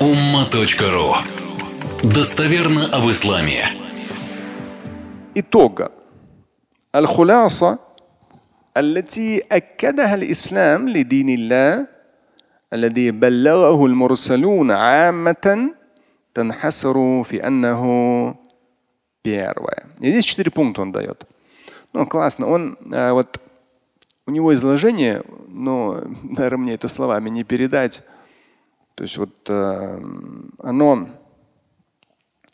umma.ru Достоверно об исламе. итога. الخلاصة التي أكدها الإسلام لدين الله الذي بلغه المرسلون عامة تنحصر في أنه первое. И здесь четыре пункта он дает. Ну, классно. Он а, вот у него изложение, но, наверное, мне это словами не передать. То есть вот э, оно,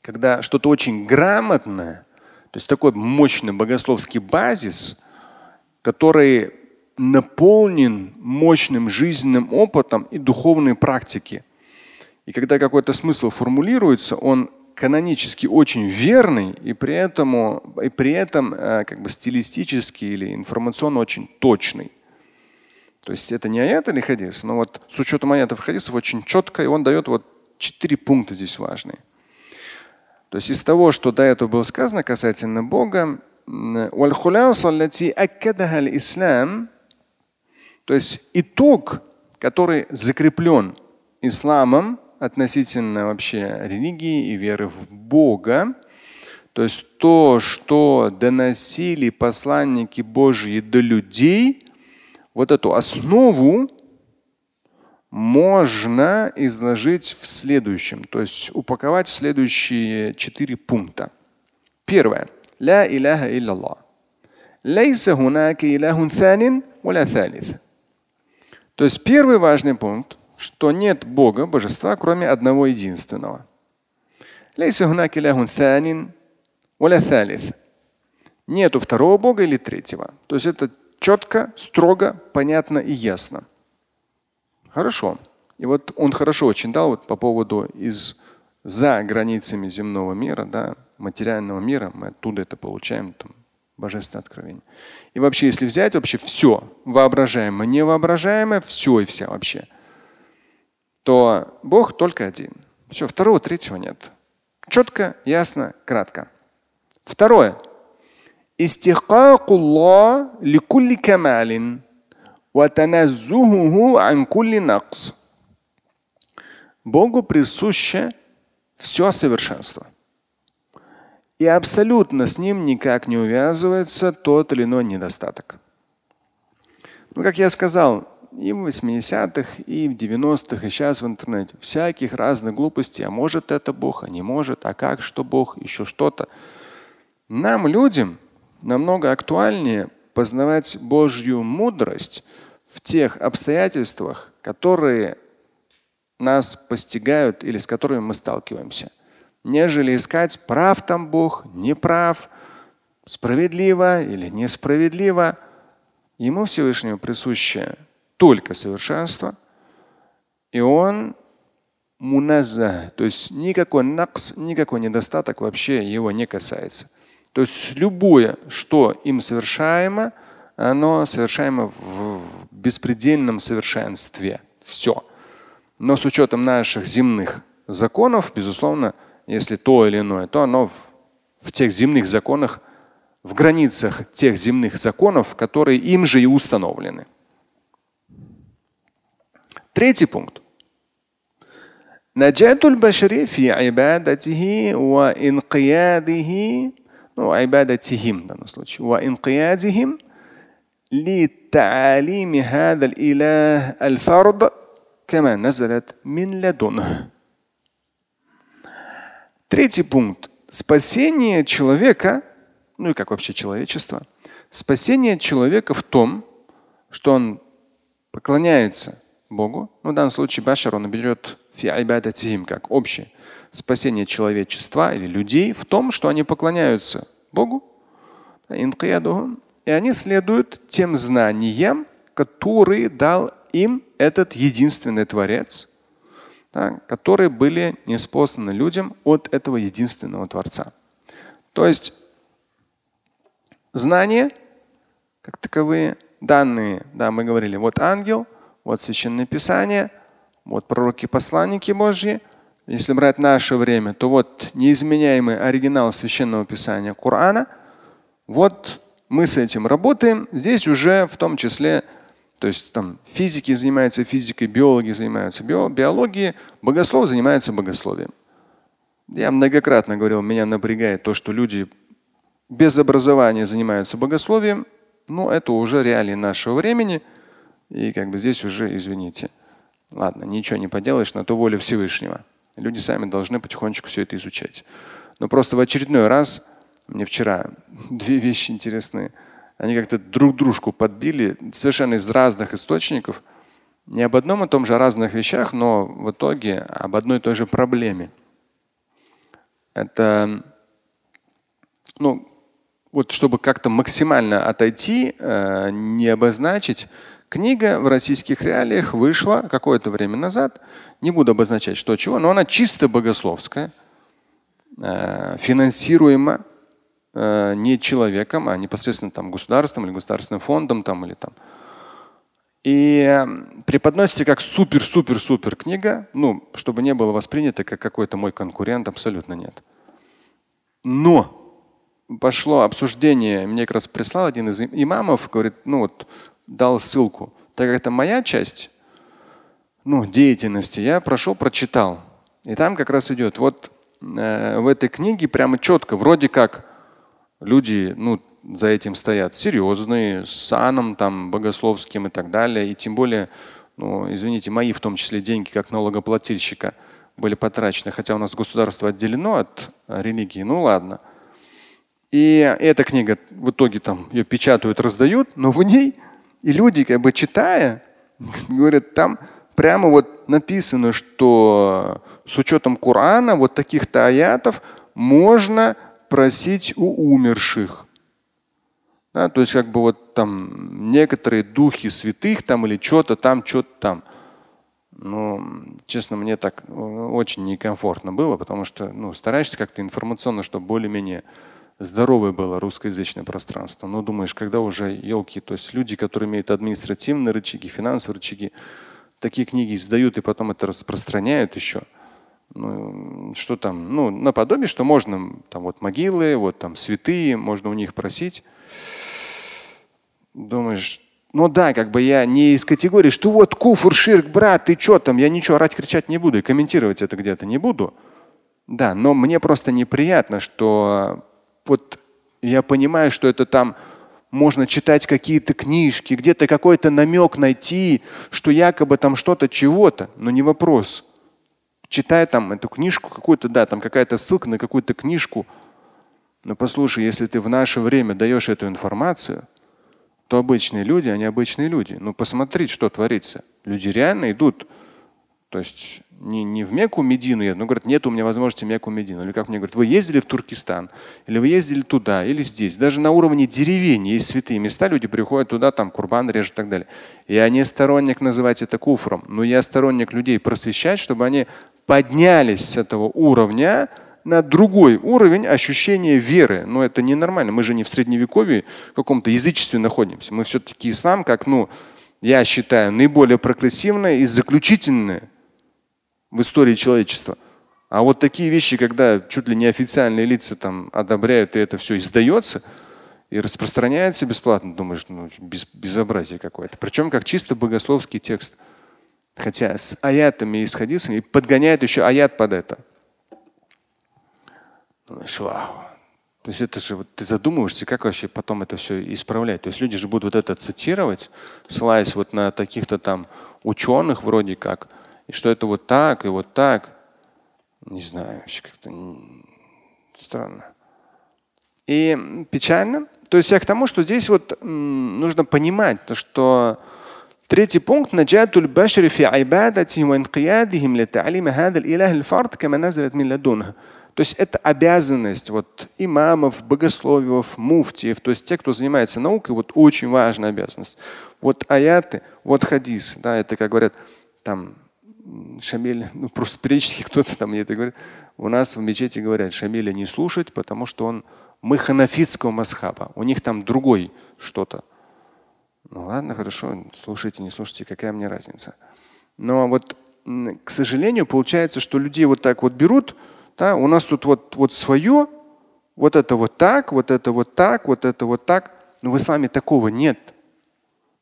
когда что-то очень грамотное, то есть такой мощный богословский базис, который наполнен мощным жизненным опытом и духовной практики. И когда какой-то смысл формулируется, он канонически очень верный и при этом, и при этом э, как бы стилистически или информационно очень точный. То есть это не аят или хадис, но вот с учетом аятов хадисов очень четко, и он дает вот четыре пункта здесь важные. То есть из того, что до этого было сказано касательно Бога, то есть итог, который закреплен исламом относительно вообще религии и веры в Бога, то есть то, что доносили посланники Божьи до людей, вот эту основу можно изложить в следующем, то есть упаковать в следующие четыре пункта. Первое. لا إله إلا الله. ليس هناك إله ثان ولا ثالث. То есть первый важный пункт, что нет Бога, божества, кроме одного единственного. ليس هناك إله ثان ولا ثالث. Нету второго Бога или третьего. То есть это четко, строго, понятно и ясно. Хорошо. И вот он хорошо очень дал вот по поводу из за границами земного мира, да, материального мира, мы оттуда это получаем, там, божественное откровение. И вообще, если взять вообще все, воображаемое, невоображаемое, все и вся вообще, то Бог только один. Все, второго, третьего нет. Четко, ясно, кратко. Второе. استحقاق الله لكل كمال وتنزهه عن كل نقص. Богу присуще все совершенство. И абсолютно с ним никак не увязывается тот или иной недостаток. Ну, как я сказал, и в 80-х, и в 90-х, и сейчас в интернете всяких разных глупостей. А может это Бог, а не может, а как, что Бог, еще что-то. Нам, людям, намного актуальнее познавать Божью мудрость в тех обстоятельствах, которые нас постигают или с которыми мы сталкиваемся, нежели искать, прав там Бог, не прав, справедливо или несправедливо. Ему Всевышнему присуще только совершенство, и он муназза, то есть никакой накс, никакой недостаток вообще его не касается. То есть любое, что им совершаемо, оно совершаемо в беспредельном совершенстве. Все. Но с учетом наших земных законов, безусловно, если то или иное, то оно в, в тех земных законах, в границах тех земных законов, которые им же и установлены. Третий пункт. نجاة البشر في عبادته وانقياده وعبادتهم в данном случае وانقيادهم لتعاليم هذا الإله الفرد كما نزلت من لدنه. Третий пункт. Спасение человека, ну и как вообще человечество, спасение человека в том, что он поклоняется Богу. Ну, в данном случае Башар он берет как общее спасение человечества или людей в том, что они поклоняются Богу, и они следуют тем знаниям, которые дал им этот единственный Творец, да, которые были неспосланы людям от этого единственного Творца. То есть знания, как таковые, данные, да, мы говорили, вот ангел, вот священное писание, вот пророки-посланники Божьи – если брать наше время, то вот неизменяемый оригинал священного писания Корана, вот мы с этим работаем. Здесь уже в том числе То есть там физики занимаются физикой, биологи занимаются био, биологией, богослов занимается богословием. Я многократно говорил, меня напрягает то, что люди без образования занимаются богословием. Ну, это уже реалии нашего времени. И как бы здесь уже, извините, ладно, ничего не поделаешь, на то воля Всевышнего. Люди сами должны потихонечку все это изучать. Но просто в очередной раз, мне вчера две вещи интересные, они как-то друг дружку подбили совершенно из разных источников. Не об одном и том же, о разных вещах, но в итоге об одной и той же проблеме. Это, ну, вот чтобы как-то максимально отойти, э, не обозначить, книга в российских реалиях вышла какое-то время назад. Не буду обозначать что чего, но она чисто богословская, э, финансируема э, не человеком, а непосредственно там государством или государственным фондом там или там. И преподносится как супер-супер-супер книга, ну, чтобы не было воспринято как какой-то мой конкурент, абсолютно нет. Но пошло обсуждение, мне как раз прислал один из имамов, говорит, ну вот дал ссылку. Так как это моя часть ну, деятельности, я прошел, прочитал. И там как раз идет. Вот э, в этой книге прямо четко, вроде как люди ну, за этим стоят серьезные, с саном там, богословским и так далее. И тем более, ну, извините, мои в том числе деньги как налогоплательщика были потрачены, хотя у нас государство отделено от религии. Ну ладно. И эта книга в итоге там ее печатают, раздают, но в ней и люди, как бы читая, говорят, там прямо вот написано, что с учетом Корана, вот таких-то аятов можно просить у умерших. Да, то есть как бы вот там некоторые духи святых там или что-то там, что-то там. Ну, честно, мне так очень некомфортно было, потому что ну, стараешься как-то информационно, чтобы более-менее здоровое было русскоязычное пространство. Но думаешь, когда уже елки, то есть люди, которые имеют административные рычаги, финансовые рычаги, такие книги издают и потом это распространяют еще. Ну, что там, ну, наподобие, что можно там вот могилы, вот там святые, можно у них просить. Думаешь, ну да, как бы я не из категории, что вот куфр, ширк, брат, ты что там, я ничего орать, кричать не буду и комментировать это где-то не буду. Да, но мне просто неприятно, что вот я понимаю, что это там можно читать какие-то книжки, где-то какой-то намек найти, что якобы там что-то чего-то, но не вопрос. Читай там эту книжку какую-то, да, там какая-то ссылка на какую-то книжку. Но послушай, если ты в наше время даешь эту информацию, то обычные люди, они обычные люди. Ну посмотри, что творится. Люди реально идут. То есть не, не в Мекку, Медину едут, но говорят, нет у меня возможности Мекку, Медину. Или как мне говорят, вы ездили в Туркестан, или вы ездили туда, или здесь. Даже на уровне деревень есть святые места, люди приходят туда, там курбан режут и так далее. Я не сторонник называть это куфром, но я сторонник людей просвещать, чтобы они поднялись с этого уровня на другой уровень ощущения веры. Но это ненормально. Мы же не в средневековье в каком-то язычестве находимся. Мы все-таки ислам, как, ну, я считаю, наиболее прогрессивное и заключительное в истории человечества. А вот такие вещи, когда чуть ли не официальные лица там одобряют, и это все издается и распространяется бесплатно, думаешь, ну, без, безобразие какое-то. Причем как чисто богословский текст. Хотя с аятами и с хадисами и подгоняет еще аят под это. Думаешь, вау. То есть это же вот ты задумываешься, как вообще потом это все исправлять. То есть люди же будут вот это цитировать, ссылаясь вот на таких-то там ученых вроде как – и что это вот так и вот так. Не знаю, как-то странно. И печально. То есть я к тому, что здесь вот нужно понимать, то, что третий пункт илях аль-фард кама назалат мин ладунха. То есть это обязанность вот имамов, богословиев, муфтиев, то есть те, кто занимается наукой, вот очень важная обязанность. Вот аяты, вот хадис, да, это как говорят, там Шамиль, ну просто периодически кто-то там мне это говорит. У нас в мечети говорят, Шамиля не слушать, потому что он мы ханафитского масхаба. У них там другой что-то. Ну ладно, хорошо, слушайте, не слушайте, какая мне разница. Но вот, к сожалению, получается, что людей вот так вот берут, да, у нас тут вот, вот свое, вот это вот так, вот это вот так, вот это вот так. Но в исламе такого нет.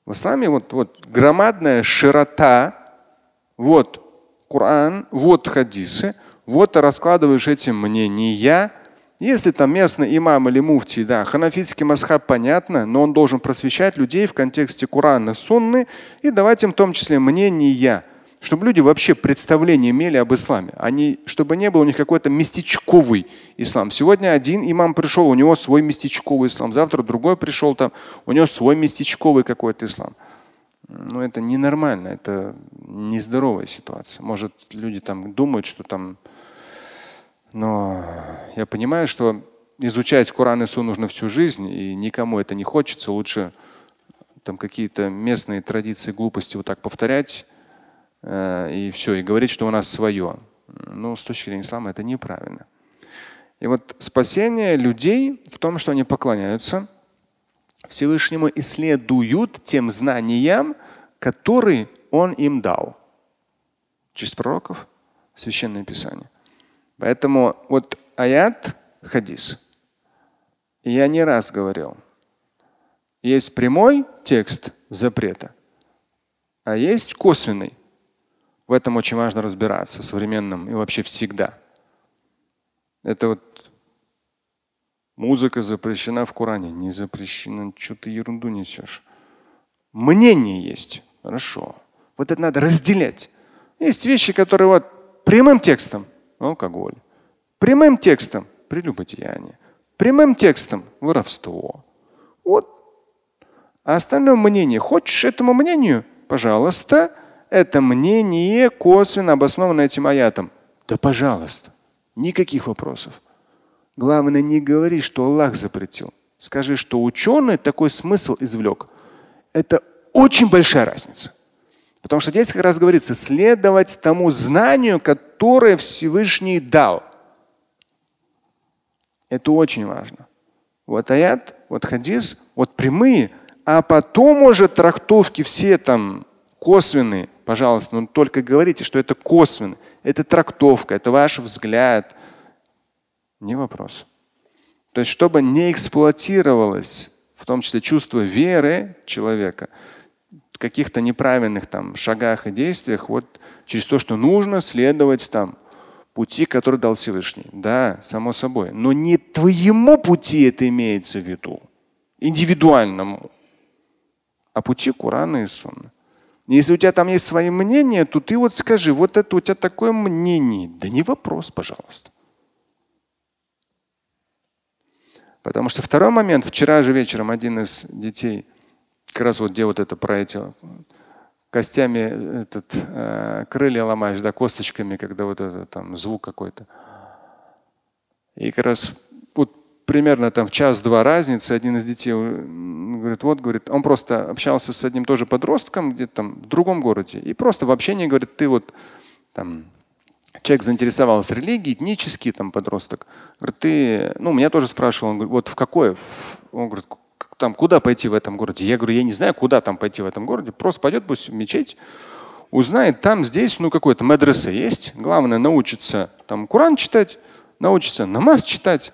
В исламе вот, вот громадная широта, вот Коран, вот хадисы, вот ты раскладываешь эти мнения. Если там местный имам или муфти, да, ханафитский масхаб понятно, но он должен просвещать людей в контексте Корана, Сунны и давать им в том числе мнения чтобы люди вообще представление имели об исламе, они, чтобы не был у них какой-то местечковый ислам. Сегодня один имам пришел, у него свой местечковый ислам, завтра другой пришел, там, у него свой местечковый какой-то ислам. Ну, это ненормально, это нездоровая ситуация. Может, люди там думают, что там... Но я понимаю, что изучать Коран и Су нужно всю жизнь, и никому это не хочется. Лучше там какие-то местные традиции, глупости вот так повторять, Э, и все, и говорить, что у нас свое. Ну, с точки зрения ислама это неправильно. И вот спасение людей в том, что они поклоняются Всевышнему и следуют тем знаниям, которые Он им дал. Через пророков, священное писание. Поэтому вот аят, хадис. Я не раз говорил, есть прямой текст запрета, а есть косвенный. В этом очень важно разбираться, современным и вообще всегда. Это вот музыка запрещена в Коране, не запрещена, что ты ерунду несешь. Мнение есть. Хорошо. Вот это надо разделять. Есть вещи, которые вот прямым текстом алкоголь, прямым текстом прелюбодеяние, прямым текстом воровство. Вот. А остальное мнение. Хочешь этому мнению? Пожалуйста, это мнение косвенно обосновано этим аятом. Да пожалуйста, никаких вопросов. Главное, не говори, что Аллах запретил. Скажи, что ученый такой смысл извлек. Это очень большая разница. Потому что здесь как раз говорится, следовать тому знанию, которое Всевышний дал. Это очень важно. Вот аят, вот хадис, вот прямые, а потом уже трактовки все там косвенные, Пожалуйста, но только говорите, что это косвенно, это трактовка, это ваш взгляд. Не вопрос. То есть, чтобы не эксплуатировалось, в том числе чувство веры человека, каких-то неправильных там шагах и действиях, вот через то, что нужно следовать там пути, который дал Всевышний. Да, само собой. Но не твоему пути это имеется в виду, индивидуальному, а пути Корана и Сунны. Если у тебя там есть свои мнения, то ты вот скажи, вот это у тебя такое мнение. Да не вопрос, пожалуйста. Потому что второй момент, вчера же вечером один из детей, как раз вот где вот это про эти костями этот, э, крылья ломаешь, да, косточками, когда вот это там звук какой-то. И как раз примерно там в час-два разницы один из детей говорит, вот, говорит, он просто общался с одним тоже подростком где-то там в другом городе. И просто в общении говорит, ты вот там человек заинтересовался религией, этнический там подросток. Говорит, ты, ну, меня тоже спрашивал, он говорит, вот в какое? Он говорит, там, куда пойти в этом городе? Я говорю, я не знаю, куда там пойти в этом городе. Просто пойдет пусть в мечеть, узнает, там, здесь, ну, какой-то медресе есть. Главное научиться там Куран читать, научиться намаз читать.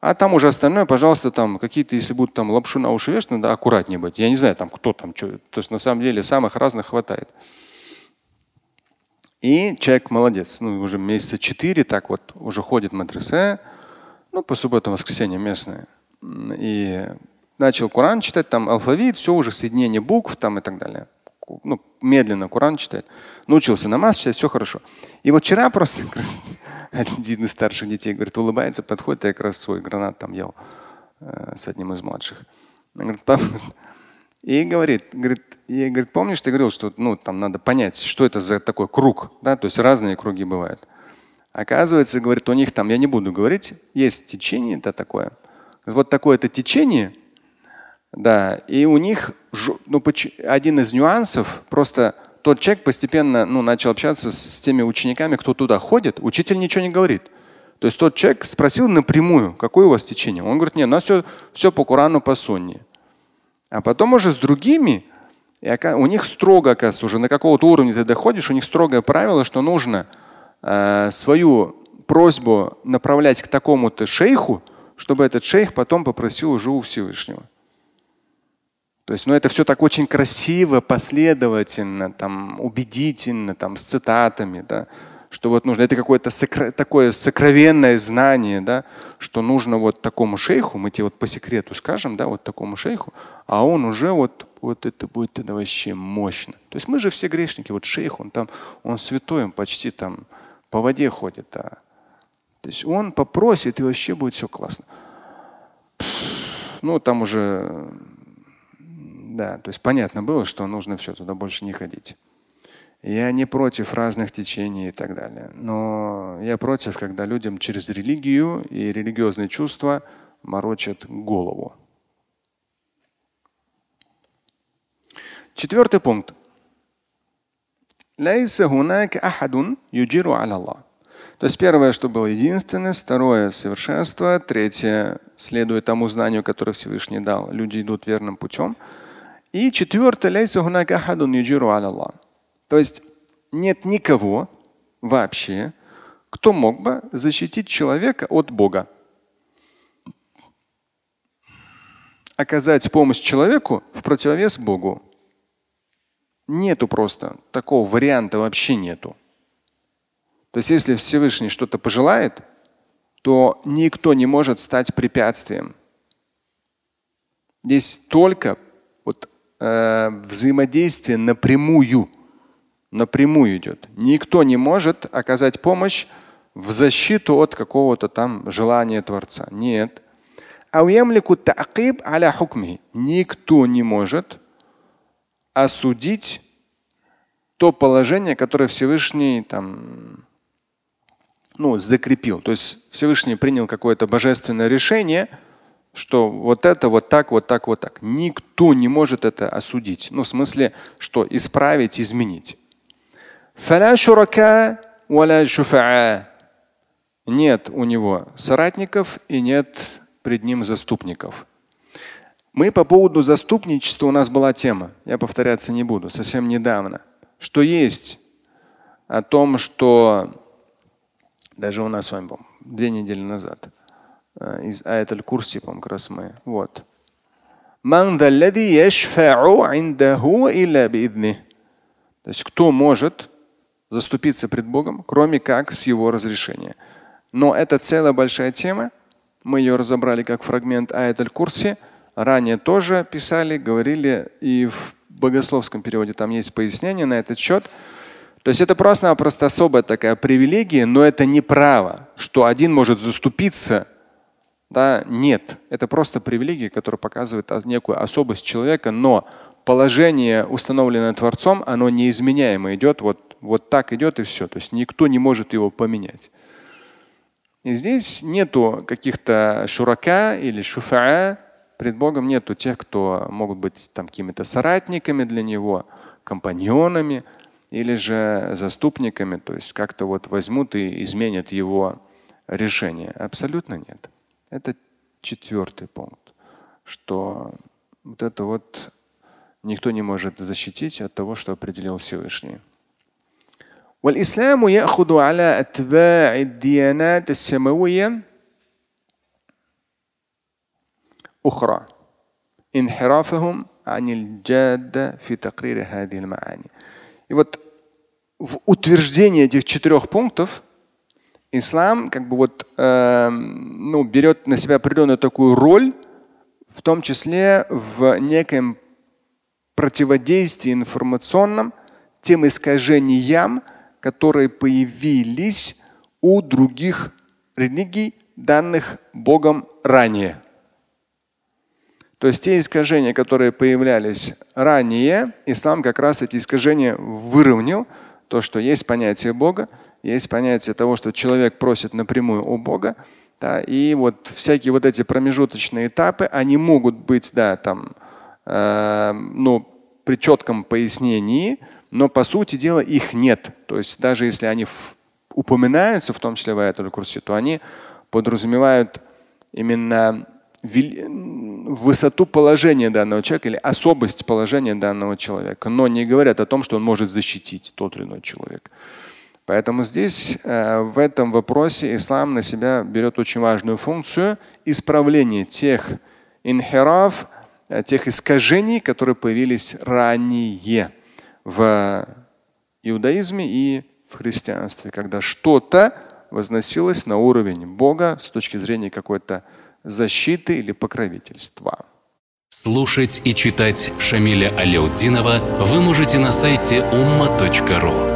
А там уже остальное, пожалуйста, там какие-то, если будут там лапшу на уши вешать, надо аккуратнее быть. Я не знаю, там кто там что. То есть на самом деле самых разных хватает. И человек молодец. Ну, уже месяца четыре так вот уже ходит в мадресе, ну, по субботам, воскресенье местное. И начал Коран читать, там алфавит, все уже соединение букв там и так далее. Ну, медленно Коран читать. Научился намаз читать, все хорошо. И вот вчера просто один из старших детей, говорит, улыбается, подходит, я как раз свой гранат там ел э, с одним из младших. говорит, и говорит, говорит, и говорит, помнишь, ты говорил, что ну, там надо понять, что это за такой круг, да, то есть разные круги бывают. Оказывается, говорит, у них там, я не буду говорить, есть течение, это такое. Вот такое-то течение, да, и у них ну, один из нюансов, просто тот человек постепенно ну, начал общаться с теми учениками, кто туда ходит. Учитель ничего не говорит. То есть тот человек спросил напрямую, какое у вас течение. Он говорит, нет, у нас все, все по Корану, по Сунне. А потом уже с другими, у них строго, оказывается, уже на какого-то уровня ты доходишь, у них строгое правило, что нужно э, свою просьбу направлять к такому-то шейху, чтобы этот шейх потом попросил уже у Всевышнего. То есть, ну, это все так очень красиво, последовательно, там, убедительно, там, с цитатами, да, что вот нужно, это какое-то сокро, такое сокровенное знание, да, что нужно вот такому шейху, мы тебе вот по секрету скажем, да, вот такому шейху, а он уже вот, вот это будет тогда вообще мощно. То есть мы же все грешники, вот шейх, он там, он святой, он почти там по воде ходит, а. То есть он попросит, и вообще будет все классно. Ну, там уже да, то есть понятно было, что нужно все туда больше не ходить. Я не против разных течений и так далее. Но я против, когда людям через религию и религиозные чувства морочат голову. Четвертый пункт. То есть первое, что было единственное, второе совершенство, третье следует тому знанию, которое Всевышний дал. Люди идут верным путем. И четвертое, то есть нет никого вообще, кто мог бы защитить человека от Бога. Оказать помощь человеку в противовес Богу. Нету просто. Такого варианта вообще нету. То есть если Всевышний что-то пожелает, то никто не может стать препятствием. Здесь только вот э, взаимодействие напрямую, напрямую идет. Никто не может оказать помощь в защиту от какого-то там желания Творца. Нет. Никто не может осудить то положение, которое Всевышний там, ну, закрепил. То есть Всевышний принял какое-то божественное решение – что вот это вот так, вот так, вот так. Никто не может это осудить. Ну, в смысле, что исправить, изменить. Нет у него соратников и нет пред ним заступников. Мы по поводу заступничества у нас была тема, я повторяться не буду, совсем недавно, что есть о том, что даже у нас с вами две недели назад – Э, из аят аль-Курси, по-моему, как раз мы. Вот. То есть кто может заступиться пред Богом, кроме как с его разрешения. Но это целая большая тема. Мы ее разобрали как фрагмент аят аль-Курси. Ранее тоже писали, говорили и в богословском переводе там есть пояснение на этот счет. То есть это просто-напросто особая такая привилегия, но это не право, что один может заступиться да, нет. Это просто привилегия, которая показывает некую особость человека, но положение, установленное Творцом, оно неизменяемо идет, вот, вот так идет и все. То есть никто не может его поменять. И здесь нету каких-то шурака или шуфаа. Пред Богом нету тех, кто могут быть там какими-то соратниками для него, компаньонами или же заступниками, то есть как-то вот возьмут и изменят его решение. Абсолютно нет. Это четвертый пункт, что вот это вот никто не может защитить от того, что определил Всевышний. والإسلام يأخذ على أتباع الديانات السماوية أخرى انحرافهم عن الجادة في تقرير هذه المعاني. И вот в утверждении этих четырех пунктов ислам как бы вот э, ну, берет на себя определенную такую роль, в том числе в неком противодействии информационном тем искажениям, которые появились у других религий, данных Богом ранее. То есть те искажения, которые появлялись ранее, ислам как раз эти искажения выровнял, то, что есть понятие Бога, есть понятие того, что человек просит напрямую у Бога. Да, и вот всякие вот эти промежуточные этапы, они могут быть, да, там, э, ну, при четком пояснении, но по сути дела их нет. То есть даже если они упоминаются, в том числе в этом курсе, то они подразумевают именно высоту положения данного человека или особость положения данного человека, но не говорят о том, что он может защитить тот или иной человек. Поэтому здесь, э, в этом вопросе, ислам на себя берет очень важную функцию исправления тех инхираф э, тех искажений, которые появились ранее в иудаизме и в христианстве, когда что-то возносилось на уровень Бога с точки зрения какой-то защиты или покровительства. Слушать и читать Шамиля Аляутдинова вы можете на сайте umma.ru.